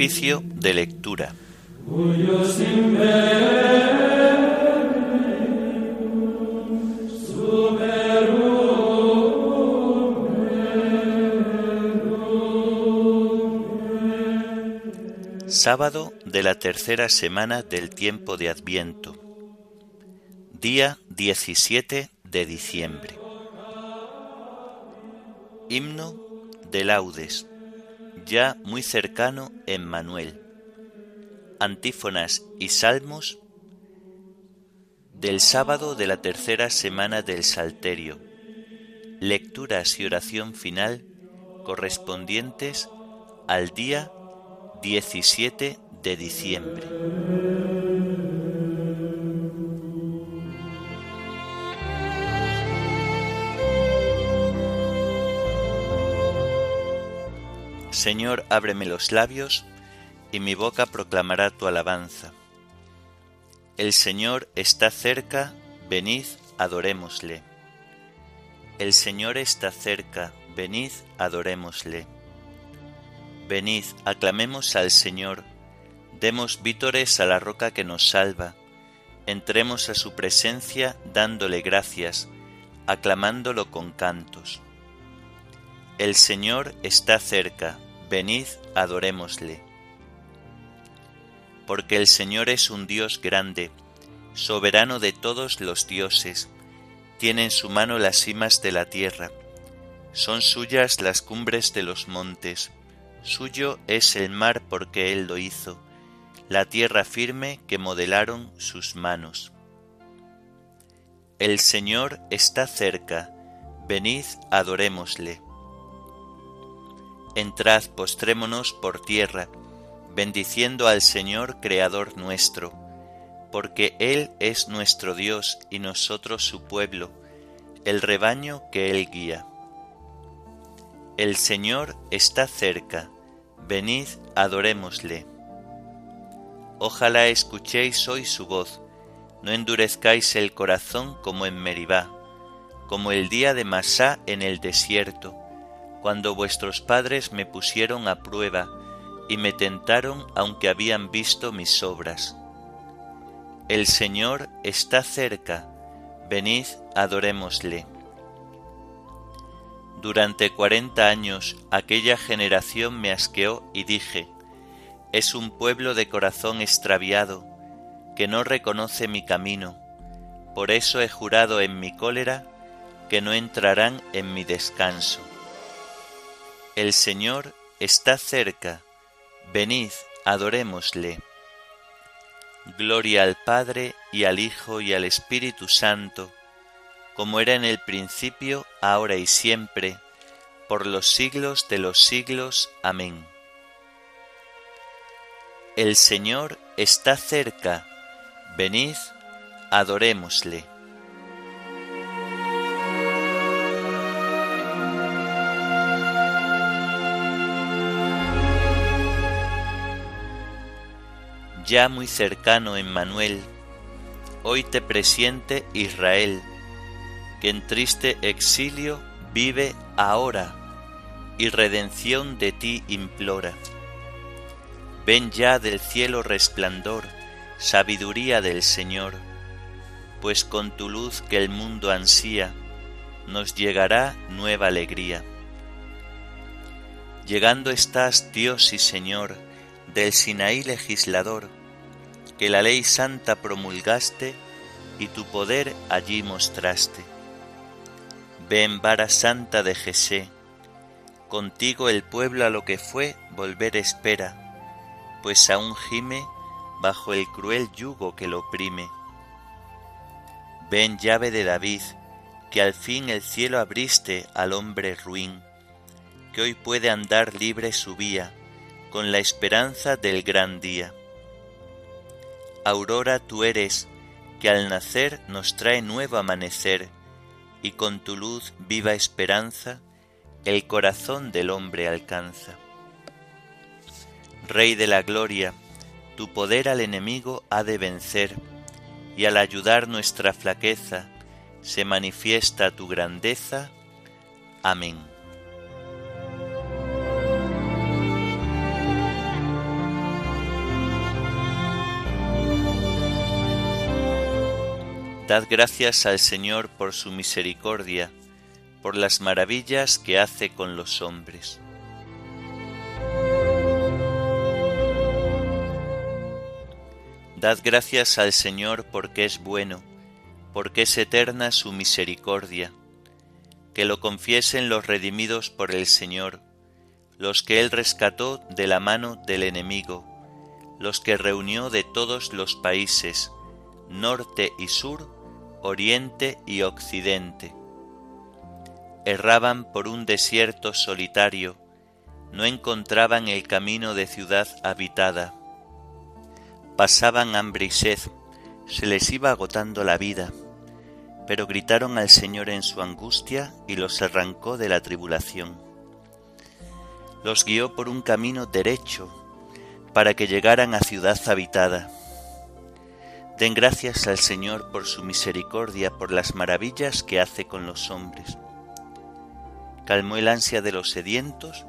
Oficio de lectura. Sábado de la tercera semana del tiempo de Adviento. Día 17 de diciembre. Himno de laudes ya muy cercano en Manuel. Antífonas y salmos del sábado de la tercera semana del Salterio. Lecturas y oración final correspondientes al día 17 de diciembre. Señor, ábreme los labios, y mi boca proclamará tu alabanza. El Señor está cerca, venid, adorémosle. El Señor está cerca, venid, adorémosle. Venid, aclamemos al Señor, demos vítores a la roca que nos salva, entremos a su presencia dándole gracias, aclamándolo con cantos. El Señor está cerca, Venid, adorémosle. Porque el Señor es un Dios grande, soberano de todos los dioses, tiene en su mano las cimas de la tierra, son suyas las cumbres de los montes, suyo es el mar porque Él lo hizo, la tierra firme que modelaron sus manos. El Señor está cerca, venid, adorémosle. Entrad, postrémonos por tierra, bendiciendo al Señor Creador nuestro, porque Él es nuestro Dios y nosotros su pueblo, el rebaño que Él guía. El Señor está cerca, venid, adorémosle. Ojalá escuchéis hoy su voz, no endurezcáis el corazón como en Meribá, como el día de Masá en el desierto, cuando vuestros padres me pusieron a prueba y me tentaron aunque habían visto mis obras. El Señor está cerca, venid, adorémosle. Durante cuarenta años aquella generación me asqueó y dije, es un pueblo de corazón extraviado, que no reconoce mi camino, por eso he jurado en mi cólera que no entrarán en mi descanso. El Señor está cerca, venid, adorémosle. Gloria al Padre y al Hijo y al Espíritu Santo, como era en el principio, ahora y siempre, por los siglos de los siglos. Amén. El Señor está cerca, venid, adorémosle. Ya muy cercano Emmanuel, hoy te presiente Israel, que en triste exilio vive ahora y redención de ti implora. Ven ya del cielo resplandor, sabiduría del Señor, pues con tu luz que el mundo ansía, nos llegará nueva alegría. Llegando estás, Dios y Señor, del Sinaí legislador, que la ley santa promulgaste y tu poder allí mostraste. Ven vara santa de Jesé, contigo el pueblo a lo que fue volver espera, pues aún gime bajo el cruel yugo que lo oprime. Ven llave de David, que al fin el cielo abriste al hombre ruin, que hoy puede andar libre su vía, con la esperanza del gran día. Aurora tú eres, que al nacer nos trae nuevo amanecer, y con tu luz viva esperanza el corazón del hombre alcanza. Rey de la gloria, tu poder al enemigo ha de vencer, y al ayudar nuestra flaqueza se manifiesta tu grandeza. Amén. Dad gracias al Señor por su misericordia, por las maravillas que hace con los hombres. Dad gracias al Señor porque es bueno, porque es eterna su misericordia. Que lo confiesen los redimidos por el Señor, los que Él rescató de la mano del enemigo, los que reunió de todos los países, norte y sur, oriente y occidente. Erraban por un desierto solitario, no encontraban el camino de ciudad habitada Pasaban hambre y sed, se les iba agotando la vida, pero gritaron al Señor en su angustia y los arrancó de la tribulación. Los guió por un camino derecho para que llegaran a ciudad habitada. Den gracias al Señor por su misericordia, por las maravillas que hace con los hombres. Calmó el ansia de los sedientos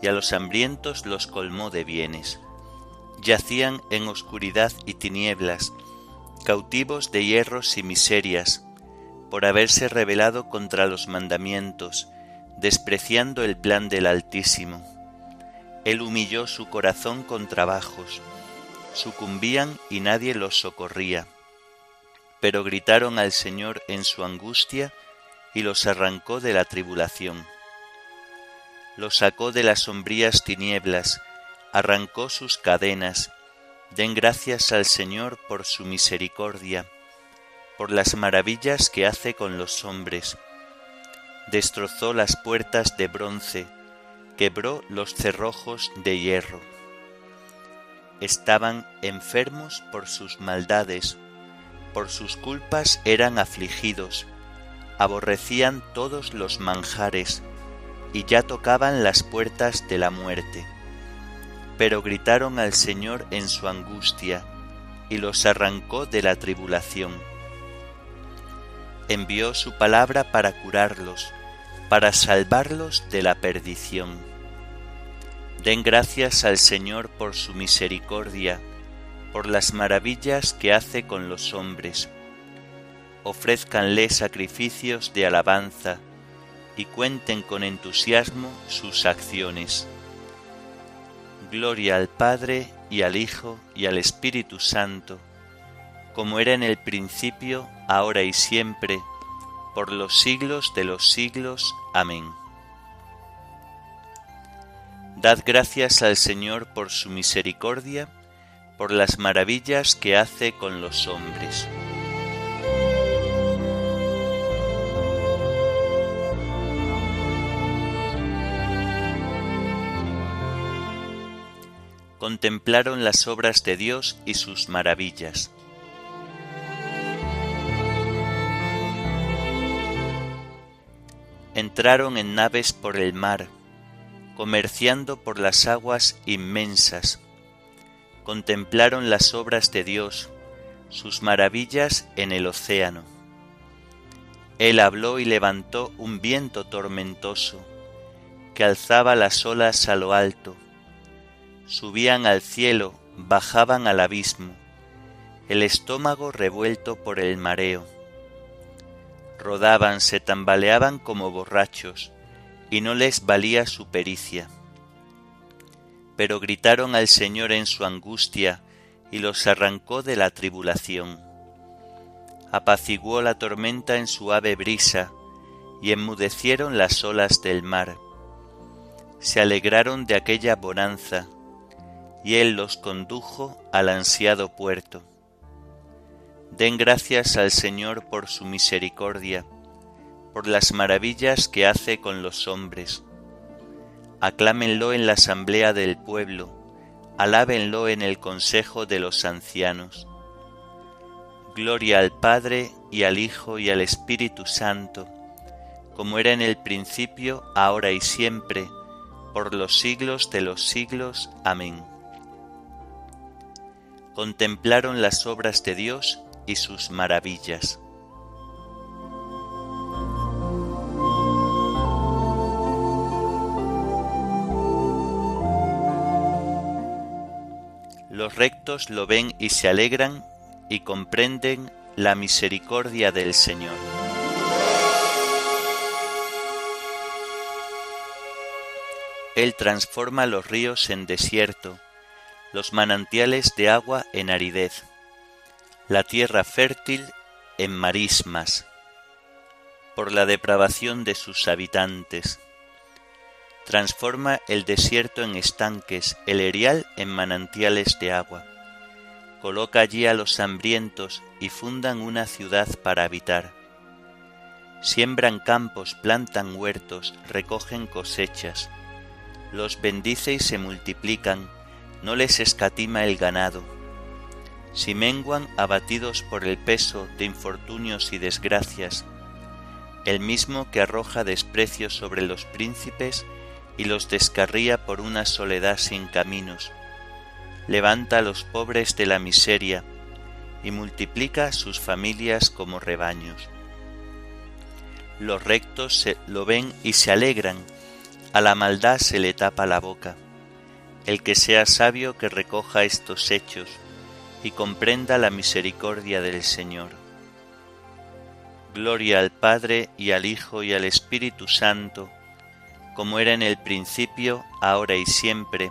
y a los hambrientos los colmó de bienes yacían en oscuridad y tinieblas, cautivos de hierros y miserias, por haberse rebelado contra los mandamientos, despreciando el plan del Altísimo. Él humilló su corazón con trabajos, sucumbían y nadie los socorría. Pero gritaron al Señor en su angustia y los arrancó de la tribulación. Los sacó de las sombrías tinieblas, arrancó sus cadenas. Den gracias al Señor por su misericordia, por las maravillas que hace con los hombres. Destrozó las puertas de bronce, quebró los cerrojos de hierro. Estaban enfermos por sus maldades, por sus culpas eran afligidos, aborrecían todos los manjares, y ya tocaban las puertas de la muerte pero gritaron al Señor en su angustia, y los arrancó de la tribulación. Envió su palabra para curarlos, para salvarlos de la perdición. Den gracias al Señor por su misericordia, por las maravillas que hace con los hombres. Ofrézcanle sacrificios de alabanza y cuenten con entusiasmo sus acciones. Gloria al Padre y al Hijo y al Espíritu Santo, como era en el principio, ahora y siempre, por los siglos de los siglos. Amén. Dad gracias al Señor por su misericordia, por las maravillas que hace con los hombres. contemplaron las obras de Dios y sus maravillas. Entraron en naves por el mar, comerciando por las aguas inmensas. Contemplaron las obras de Dios, sus maravillas en el océano. Él habló y levantó un viento tormentoso, que alzaba las olas a lo alto subían al cielo, bajaban al abismo, el estómago revuelto por el mareo. Rodaban, se tambaleaban como borrachos, y no les valía su pericia. Pero gritaron al Señor en su angustia, y los arrancó de la tribulación. Apaciguó la tormenta en suave brisa, y enmudecieron las olas del mar. Se alegraron de aquella bonanza, y Él los condujo al ansiado puerto. Den gracias al Señor por su misericordia, por las maravillas que hace con los hombres. Aclámenlo en la asamblea del pueblo, alábenlo en el consejo de los ancianos. Gloria al Padre y al Hijo y al Espíritu Santo, como era en el principio, ahora y siempre, por los siglos de los siglos. Amén contemplaron las obras de Dios y sus maravillas. Los rectos lo ven y se alegran y comprenden la misericordia del Señor. Él transforma los ríos en desierto, los manantiales de agua en aridez, la tierra fértil en marismas, por la depravación de sus habitantes. Transforma el desierto en estanques, el erial en manantiales de agua. Coloca allí a los hambrientos y fundan una ciudad para habitar. Siembran campos, plantan huertos, recogen cosechas. Los bendice y se multiplican, no les escatima el ganado. Si menguan abatidos por el peso de infortunios y desgracias, el mismo que arroja desprecio sobre los príncipes y los descarría por una soledad sin caminos. Levanta a los pobres de la miseria y multiplica sus familias como rebaños. Los rectos se lo ven y se alegran, a la maldad se le tapa la boca. El que sea sabio que recoja estos hechos y comprenda la misericordia del Señor. Gloria al Padre y al Hijo y al Espíritu Santo, como era en el principio, ahora y siempre,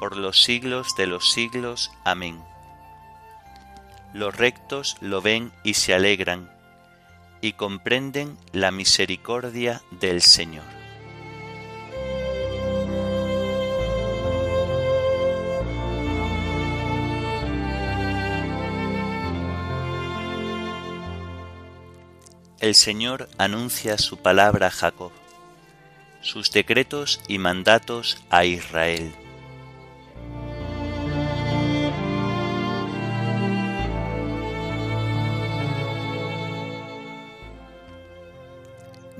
por los siglos de los siglos. Amén. Los rectos lo ven y se alegran, y comprenden la misericordia del Señor. El Señor anuncia su palabra a Jacob sus decretos y mandatos a Israel.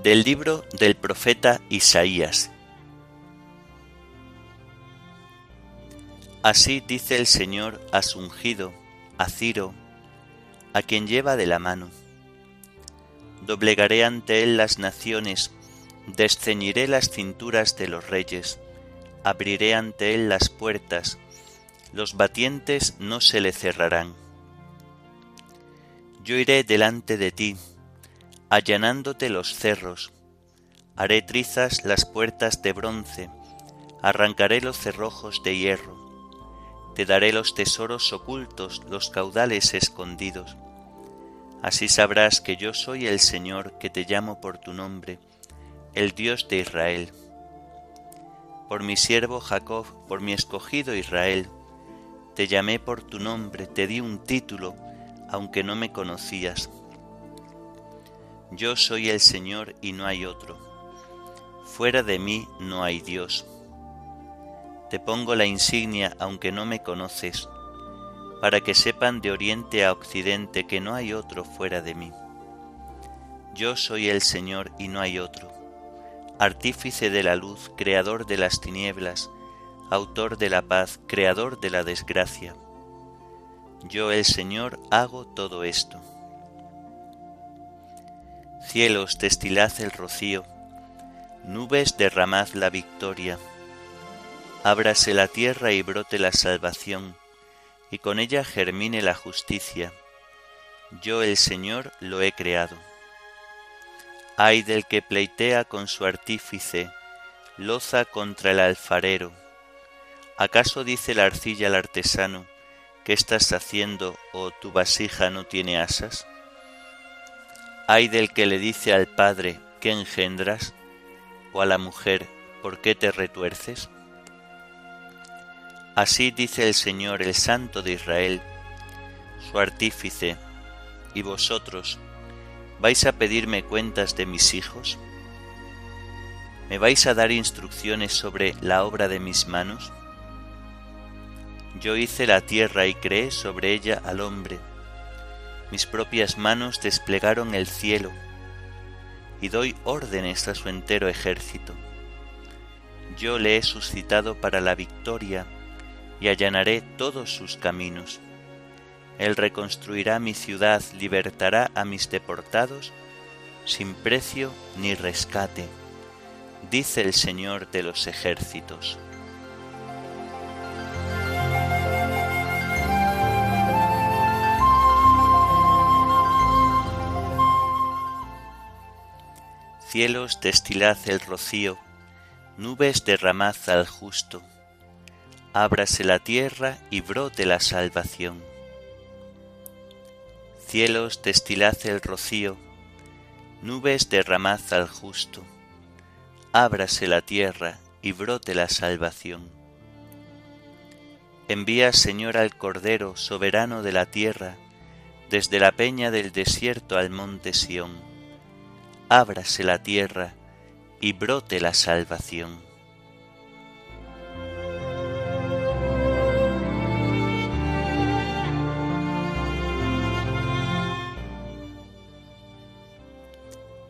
Del libro del profeta Isaías. Así dice el Señor a su ungido, a Ciro, a quien lleva de la mano. Doblegaré ante él las naciones Desceñiré las cinturas de los reyes, abriré ante él las puertas, los batientes no se le cerrarán. Yo iré delante de ti, allanándote los cerros, haré trizas las puertas de bronce, arrancaré los cerrojos de hierro, te daré los tesoros ocultos, los caudales escondidos. Así sabrás que yo soy el Señor que te llamo por tu nombre, el Dios de Israel. Por mi siervo Jacob, por mi escogido Israel, te llamé por tu nombre, te di un título, aunque no me conocías. Yo soy el Señor y no hay otro. Fuera de mí no hay Dios. Te pongo la insignia aunque no me conoces, para que sepan de oriente a occidente que no hay otro fuera de mí. Yo soy el Señor y no hay otro artífice de la luz, creador de las tinieblas, autor de la paz, creador de la desgracia. Yo el Señor hago todo esto. Cielos, destilad el rocío, nubes, derramad la victoria. Ábrase la tierra y brote la salvación, y con ella germine la justicia. Yo el Señor lo he creado. Ay del que pleitea con su artífice, loza contra el alfarero. ¿Acaso dice la arcilla al artesano, ¿qué estás haciendo o tu vasija no tiene asas? Ay del que le dice al padre, ¿qué engendras? o a la mujer, ¿por qué te retuerces? Así dice el Señor, el Santo de Israel, su artífice, y vosotros, ¿Vais a pedirme cuentas de mis hijos? ¿Me vais a dar instrucciones sobre la obra de mis manos? Yo hice la tierra y creé sobre ella al hombre. Mis propias manos desplegaron el cielo y doy órdenes a su entero ejército. Yo le he suscitado para la victoria y allanaré todos sus caminos. Él reconstruirá mi ciudad, libertará a mis deportados sin precio ni rescate, dice el Señor de los ejércitos. Cielos destilad el rocío, nubes derramad al justo. Ábrase la tierra y brote la salvación Cielos, destilad el rocío, nubes derramad al justo. Ábrase la tierra y brote la salvación. Envía, Señor, al Cordero, soberano de la tierra, desde la peña del desierto al monte Sión. Ábrase la tierra y brote la salvación.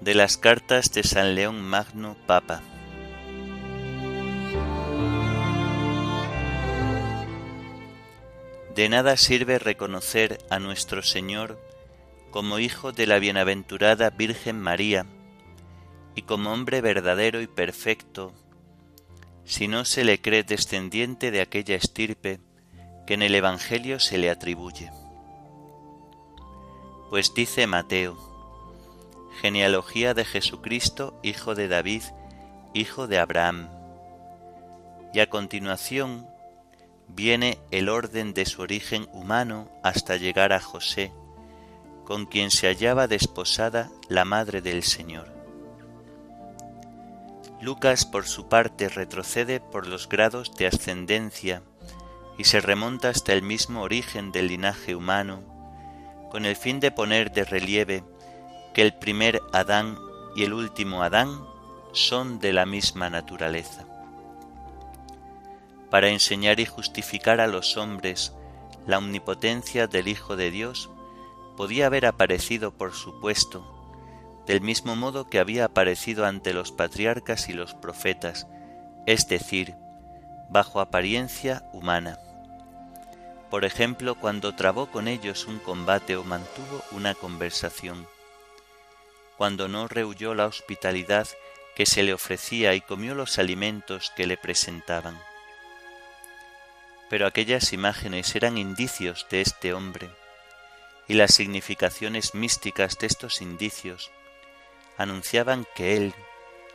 De las cartas de San León Magno Papa. De nada sirve reconocer a nuestro Señor como Hijo de la bienaventurada Virgen María y como hombre verdadero y perfecto, si no se le cree descendiente de aquella estirpe que en el Evangelio se le atribuye. Pues dice Mateo, genealogía de Jesucristo, hijo de David, hijo de Abraham. Y a continuación viene el orden de su origen humano hasta llegar a José, con quien se hallaba desposada la Madre del Señor. Lucas por su parte retrocede por los grados de ascendencia y se remonta hasta el mismo origen del linaje humano, con el fin de poner de relieve que el primer Adán y el último Adán son de la misma naturaleza para enseñar y justificar a los hombres la omnipotencia del Hijo de Dios, podía haber aparecido, por supuesto, del mismo modo que había aparecido ante los patriarcas y los profetas, es decir, bajo apariencia humana. Por ejemplo, cuando trabó con ellos un combate o mantuvo una conversación, cuando no rehuyó la hospitalidad que se le ofrecía y comió los alimentos que le presentaban pero aquellas imágenes eran indicios de este hombre, y las significaciones místicas de estos indicios anunciaban que él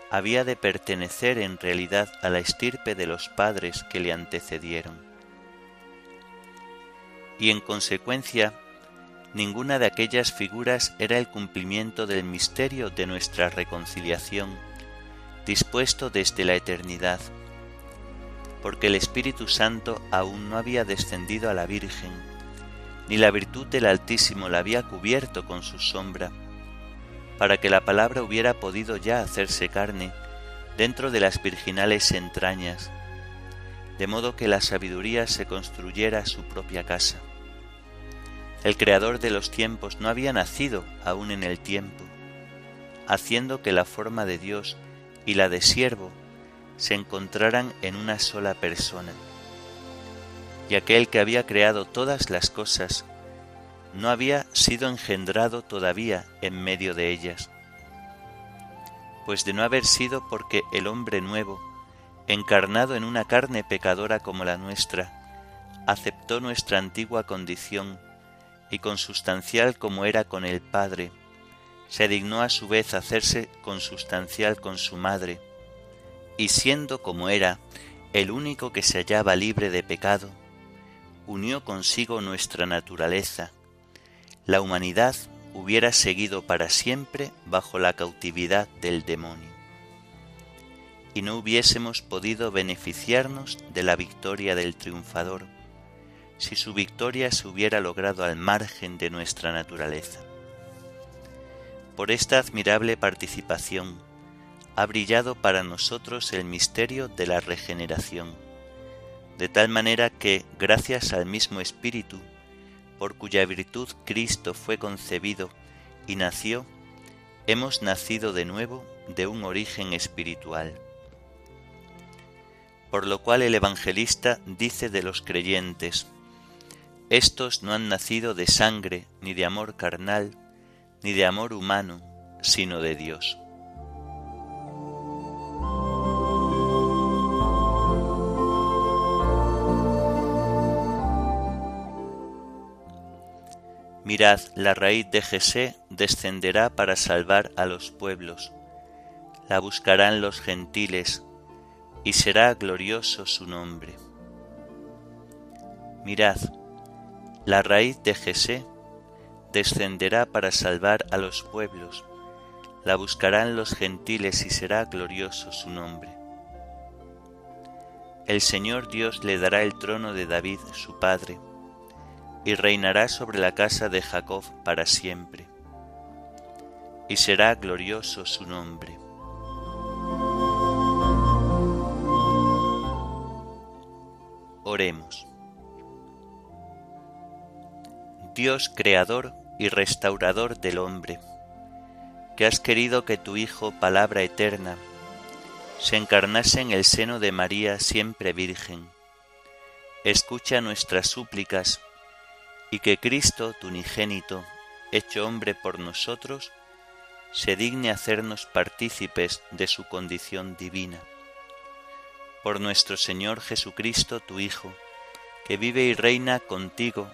había de pertenecer en realidad a la estirpe de los padres que le antecedieron. Y en consecuencia, ninguna de aquellas figuras era el cumplimiento del misterio de nuestra reconciliación, dispuesto desde la eternidad porque el Espíritu Santo aún no había descendido a la Virgen, ni la virtud del Altísimo la había cubierto con su sombra, para que la palabra hubiera podido ya hacerse carne dentro de las virginales entrañas, de modo que la sabiduría se construyera su propia casa. El Creador de los tiempos no había nacido aún en el tiempo, haciendo que la forma de Dios y la de siervo se encontraran en una sola persona. Y aquel que había creado todas las cosas no había sido engendrado todavía en medio de ellas, pues de no haber sido porque el hombre nuevo, encarnado en una carne pecadora como la nuestra, aceptó nuestra antigua condición y consustancial como era con el Padre, se dignó a su vez hacerse consustancial con su madre, y siendo como era el único que se hallaba libre de pecado, unió consigo nuestra naturaleza, la humanidad hubiera seguido para siempre bajo la cautividad del demonio, y no hubiésemos podido beneficiarnos de la victoria del triunfador, si su victoria se hubiera logrado al margen de nuestra naturaleza. Por esta admirable participación, ha brillado para nosotros el misterio de la regeneración, de tal manera que, gracias al mismo Espíritu, por cuya virtud Cristo fue concebido y nació, hemos nacido de nuevo de un origen espiritual. Por lo cual el evangelista dice de los creyentes, estos no han nacido de sangre, ni de amor carnal, ni de amor humano, sino de Dios. Mirad, la raíz de Jesé descenderá para salvar a los pueblos. La buscarán los gentiles, y será glorioso su nombre. Mirad, la raíz de Jesé descenderá para salvar a los pueblos, la buscarán los gentiles y será glorioso su nombre. El Señor Dios le dará el trono de David su padre, y reinará sobre la casa de Jacob para siempre, y será glorioso su nombre. Oremos. Dios creador y restaurador del hombre, que has querido que tu Hijo, palabra eterna, se encarnase en el seno de María siempre Virgen. Escucha nuestras súplicas y que Cristo, tu unigénito, hecho hombre por nosotros, se digne hacernos partícipes de su condición divina. Por nuestro Señor Jesucristo, tu Hijo, que vive y reina contigo